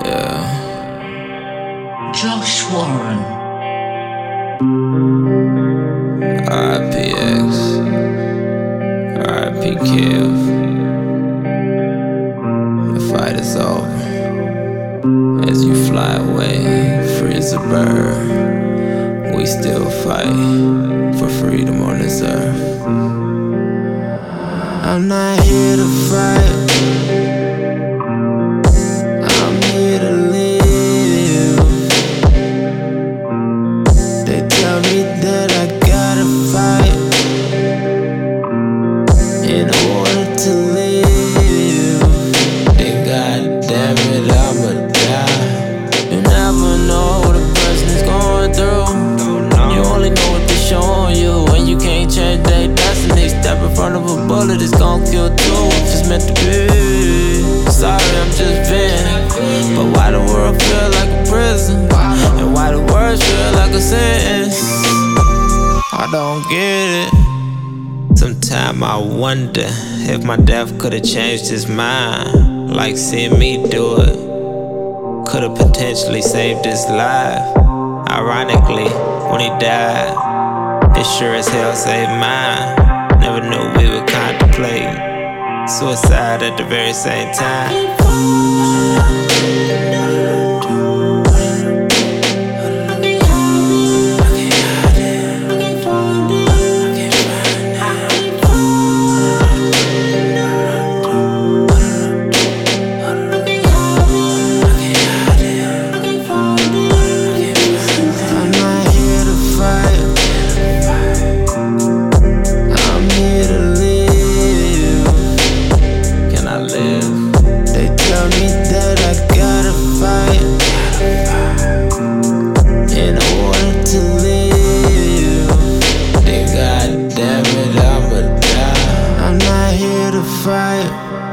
Yeah. Josh Warren. RIPX. RIP Kev. The fight is over. As you fly away, free as a bird, we still fight for freedom on this earth. I'm not here to fight. Kill if it's meant to be. Sorry, I'm just venting. But why the world feel like a prison? And why the words feel like a sentence? I don't get it. Sometime I wonder if my death could've changed his mind. Like seeing me do it. Could've potentially saved his life. Ironically, when he died, it sure as hell saved mine. Suicide at the very same time. quiet